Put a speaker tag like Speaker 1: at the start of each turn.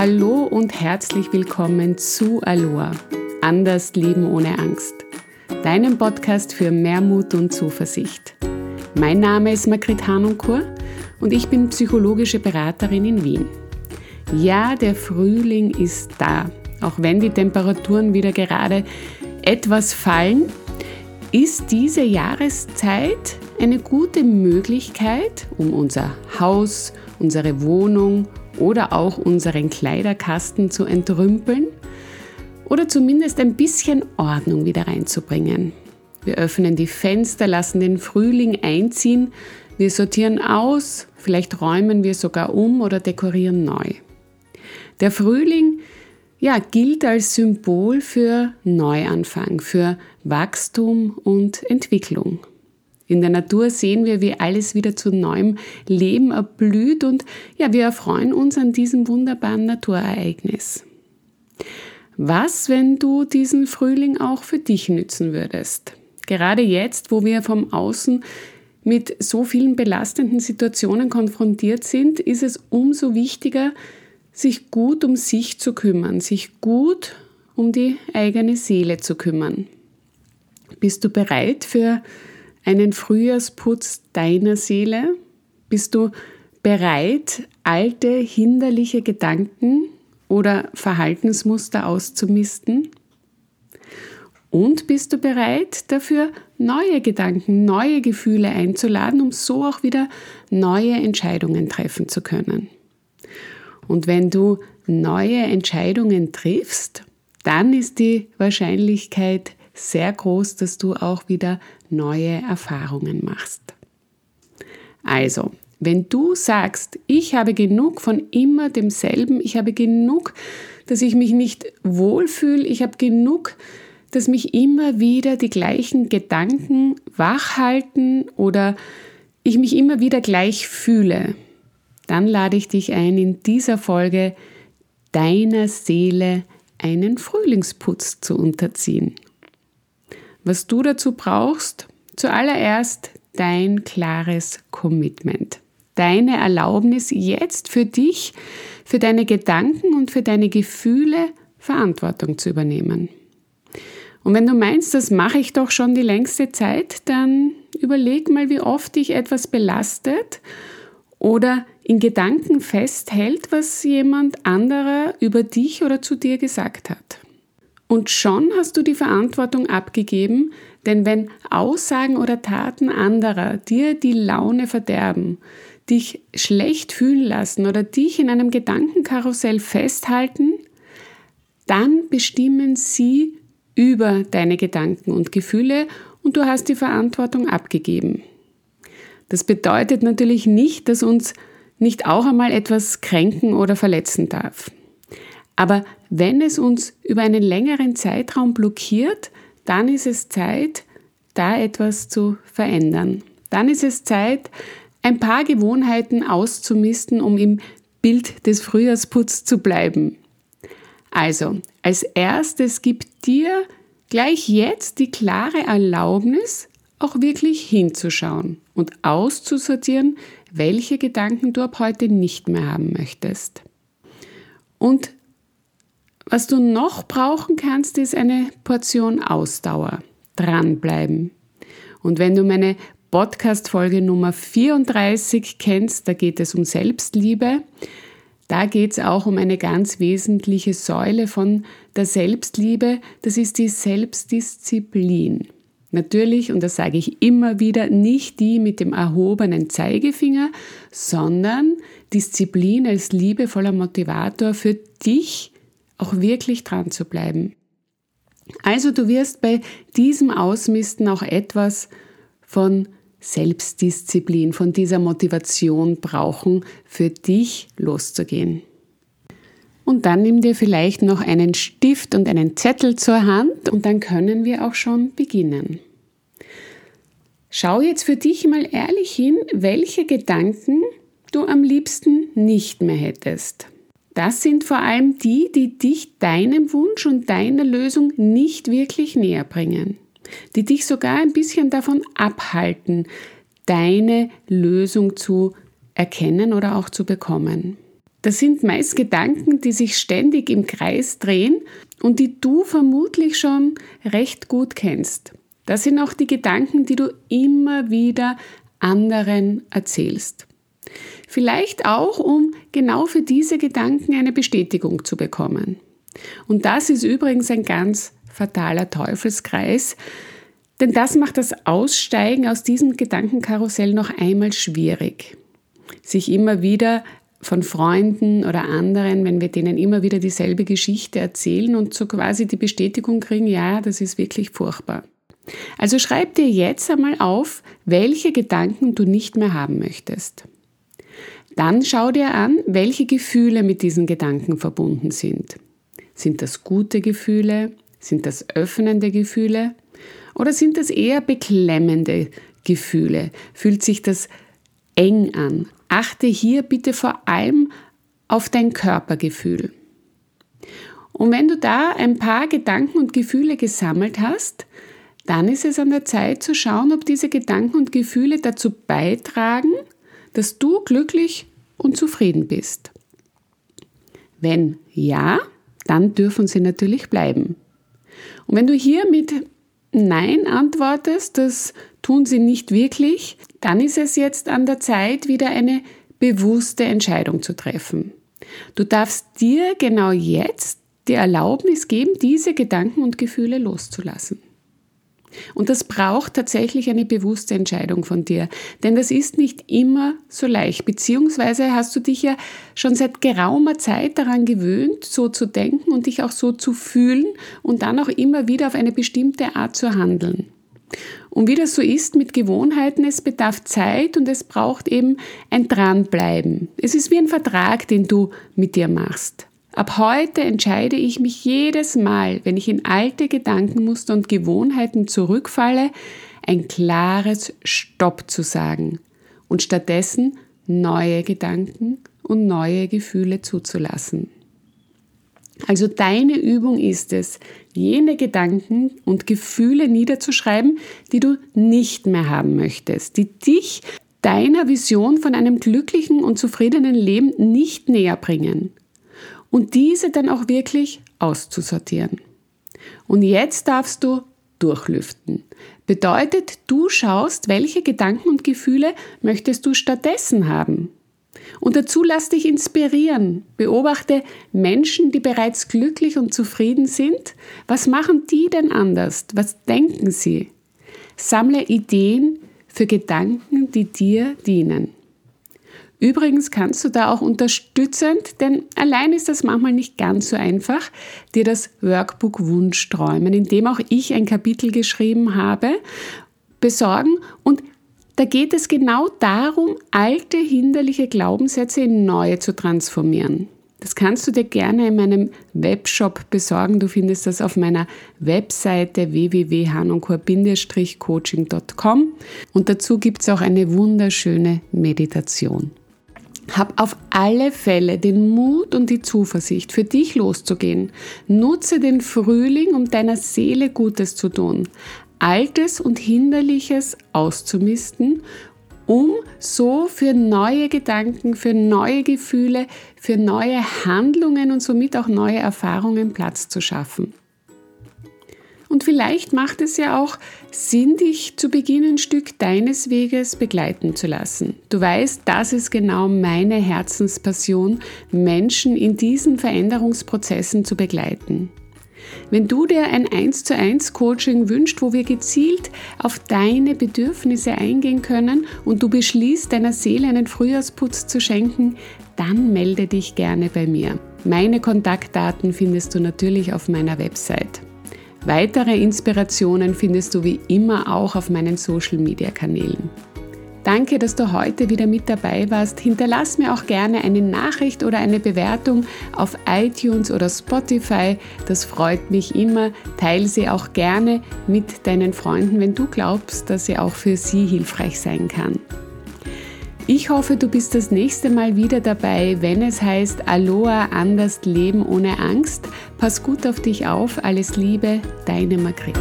Speaker 1: Hallo und herzlich willkommen zu Aloha. Anders Leben ohne Angst. Deinem Podcast für mehr Mut und Zuversicht. Mein Name ist Margrit Hanunkur und ich bin psychologische Beraterin in Wien. Ja, der Frühling ist da. Auch wenn die Temperaturen wieder gerade etwas fallen, ist diese Jahreszeit eine gute Möglichkeit, um unser Haus, unsere Wohnung oder auch unseren Kleiderkasten zu entrümpeln oder zumindest ein bisschen Ordnung wieder reinzubringen. Wir öffnen die Fenster, lassen den Frühling einziehen, wir sortieren aus, vielleicht räumen wir sogar um oder dekorieren neu. Der Frühling ja, gilt als Symbol für Neuanfang, für Wachstum und Entwicklung. In der Natur sehen wir, wie alles wieder zu neuem Leben erblüht und ja, wir erfreuen uns an diesem wunderbaren Naturereignis. Was, wenn du diesen Frühling auch für dich nützen würdest? Gerade jetzt, wo wir vom Außen mit so vielen belastenden Situationen konfrontiert sind, ist es umso wichtiger, sich gut um sich zu kümmern, sich gut um die eigene Seele zu kümmern. Bist du bereit für einen Frühjahrsputz deiner Seele? Bist du bereit, alte, hinderliche Gedanken oder Verhaltensmuster auszumisten? Und bist du bereit, dafür neue Gedanken, neue Gefühle einzuladen, um so auch wieder neue Entscheidungen treffen zu können? Und wenn du neue Entscheidungen triffst, dann ist die Wahrscheinlichkeit sehr groß, dass du auch wieder neue Erfahrungen machst. Also, wenn du sagst, ich habe genug von immer demselben, ich habe genug, dass ich mich nicht wohlfühle, ich habe genug, dass mich immer wieder die gleichen Gedanken wachhalten oder ich mich immer wieder gleich fühle, dann lade ich dich ein, in dieser Folge deiner Seele einen Frühlingsputz zu unterziehen. Was du dazu brauchst, zuallererst dein klares Commitment. Deine Erlaubnis jetzt für dich, für deine Gedanken und für deine Gefühle Verantwortung zu übernehmen. Und wenn du meinst, das mache ich doch schon die längste Zeit, dann überleg mal, wie oft dich etwas belastet oder in Gedanken festhält, was jemand anderer über dich oder zu dir gesagt hat. Und schon hast du die Verantwortung abgegeben, denn wenn Aussagen oder Taten anderer dir die Laune verderben, dich schlecht fühlen lassen oder dich in einem Gedankenkarussell festhalten, dann bestimmen sie über deine Gedanken und Gefühle und du hast die Verantwortung abgegeben. Das bedeutet natürlich nicht, dass uns nicht auch einmal etwas kränken oder verletzen darf. Aber wenn es uns über einen längeren Zeitraum blockiert, dann ist es Zeit, da etwas zu verändern. Dann ist es Zeit, ein paar Gewohnheiten auszumisten, um im Bild des Frühjahrsputz zu bleiben. Also, als erstes gibt dir gleich jetzt die klare Erlaubnis, auch wirklich hinzuschauen und auszusortieren, welche Gedanken du ab heute nicht mehr haben möchtest. Und was du noch brauchen kannst, ist eine Portion Ausdauer. Dranbleiben. Und wenn du meine Podcast-Folge Nummer 34 kennst, da geht es um Selbstliebe. Da geht es auch um eine ganz wesentliche Säule von der Selbstliebe. Das ist die Selbstdisziplin. Natürlich, und das sage ich immer wieder, nicht die mit dem erhobenen Zeigefinger, sondern Disziplin als liebevoller Motivator für dich auch wirklich dran zu bleiben. Also du wirst bei diesem Ausmisten auch etwas von Selbstdisziplin, von dieser Motivation brauchen, für dich loszugehen. Und dann nimm dir vielleicht noch einen Stift und einen Zettel zur Hand und dann können wir auch schon beginnen. Schau jetzt für dich mal ehrlich hin, welche Gedanken du am liebsten nicht mehr hättest. Das sind vor allem die, die dich deinem Wunsch und deiner Lösung nicht wirklich näher bringen, die dich sogar ein bisschen davon abhalten, deine Lösung zu erkennen oder auch zu bekommen. Das sind meist Gedanken, die sich ständig im Kreis drehen und die du vermutlich schon recht gut kennst. Das sind auch die Gedanken, die du immer wieder anderen erzählst. Vielleicht auch, um genau für diese Gedanken eine Bestätigung zu bekommen. Und das ist übrigens ein ganz fataler Teufelskreis, denn das macht das Aussteigen aus diesem Gedankenkarussell noch einmal schwierig. Sich immer wieder von Freunden oder anderen, wenn wir denen immer wieder dieselbe Geschichte erzählen und so quasi die Bestätigung kriegen, ja, das ist wirklich furchtbar. Also schreib dir jetzt einmal auf, welche Gedanken du nicht mehr haben möchtest. Dann schau dir an, welche Gefühle mit diesen Gedanken verbunden sind. Sind das gute Gefühle? Sind das öffnende Gefühle? Oder sind das eher beklemmende Gefühle? Fühlt sich das eng an? Achte hier bitte vor allem auf dein Körpergefühl. Und wenn du da ein paar Gedanken und Gefühle gesammelt hast, dann ist es an der Zeit zu schauen, ob diese Gedanken und Gefühle dazu beitragen, dass du glücklich und zufrieden bist. Wenn ja, dann dürfen sie natürlich bleiben. Und wenn du hier mit Nein antwortest, das tun sie nicht wirklich, dann ist es jetzt an der Zeit, wieder eine bewusste Entscheidung zu treffen. Du darfst dir genau jetzt die Erlaubnis geben, diese Gedanken und Gefühle loszulassen. Und das braucht tatsächlich eine bewusste Entscheidung von dir. Denn das ist nicht immer so leicht. Beziehungsweise hast du dich ja schon seit geraumer Zeit daran gewöhnt, so zu denken und dich auch so zu fühlen und dann auch immer wieder auf eine bestimmte Art zu handeln. Und wie das so ist mit Gewohnheiten, es bedarf Zeit und es braucht eben ein Dranbleiben. Es ist wie ein Vertrag, den du mit dir machst. Ab heute entscheide ich mich jedes Mal, wenn ich in alte Gedankenmuster und Gewohnheiten zurückfalle, ein klares Stopp zu sagen und stattdessen neue Gedanken und neue Gefühle zuzulassen. Also deine Übung ist es, jene Gedanken und Gefühle niederzuschreiben, die du nicht mehr haben möchtest, die dich deiner Vision von einem glücklichen und zufriedenen Leben nicht näher bringen und diese dann auch wirklich auszusortieren. Und jetzt darfst du durchlüften. Bedeutet, du schaust, welche Gedanken und Gefühle möchtest du stattdessen haben. Und dazu lass dich inspirieren. Beobachte Menschen, die bereits glücklich und zufrieden sind. Was machen die denn anders? Was denken sie? Sammle Ideen für Gedanken, die dir dienen. Übrigens kannst du da auch unterstützend, denn allein ist das manchmal nicht ganz so einfach, dir das Workbook Wunschträumen, in dem auch ich ein Kapitel geschrieben habe, besorgen. Und da geht es genau darum, alte hinderliche Glaubenssätze in neue zu transformieren. Das kannst du dir gerne in meinem Webshop besorgen. Du findest das auf meiner Webseite www.hanonchor-coaching.com und dazu gibt es auch eine wunderschöne Meditation. Hab auf alle Fälle den Mut und die Zuversicht, für dich loszugehen. Nutze den Frühling, um deiner Seele Gutes zu tun, Altes und Hinderliches auszumisten, um so für neue Gedanken, für neue Gefühle, für neue Handlungen und somit auch neue Erfahrungen Platz zu schaffen. Und vielleicht macht es ja auch Sinn, dich zu Beginn ein Stück deines Weges begleiten zu lassen. Du weißt, das ist genau meine Herzenspassion, Menschen in diesen Veränderungsprozessen zu begleiten. Wenn du dir ein 1 zu 1 Coaching wünscht, wo wir gezielt auf deine Bedürfnisse eingehen können und du beschließt, deiner Seele einen Frühjahrsputz zu schenken, dann melde dich gerne bei mir. Meine Kontaktdaten findest du natürlich auf meiner Website. Weitere Inspirationen findest du wie immer auch auf meinen Social-Media-Kanälen. Danke, dass du heute wieder mit dabei warst. Hinterlass mir auch gerne eine Nachricht oder eine Bewertung auf iTunes oder Spotify. Das freut mich immer. Teile sie auch gerne mit deinen Freunden, wenn du glaubst, dass sie auch für sie hilfreich sein kann. Ich hoffe, du bist das nächste Mal wieder dabei, wenn es heißt Aloha, anders leben ohne Angst. Pass gut auf dich auf. Alles Liebe, deine Margret.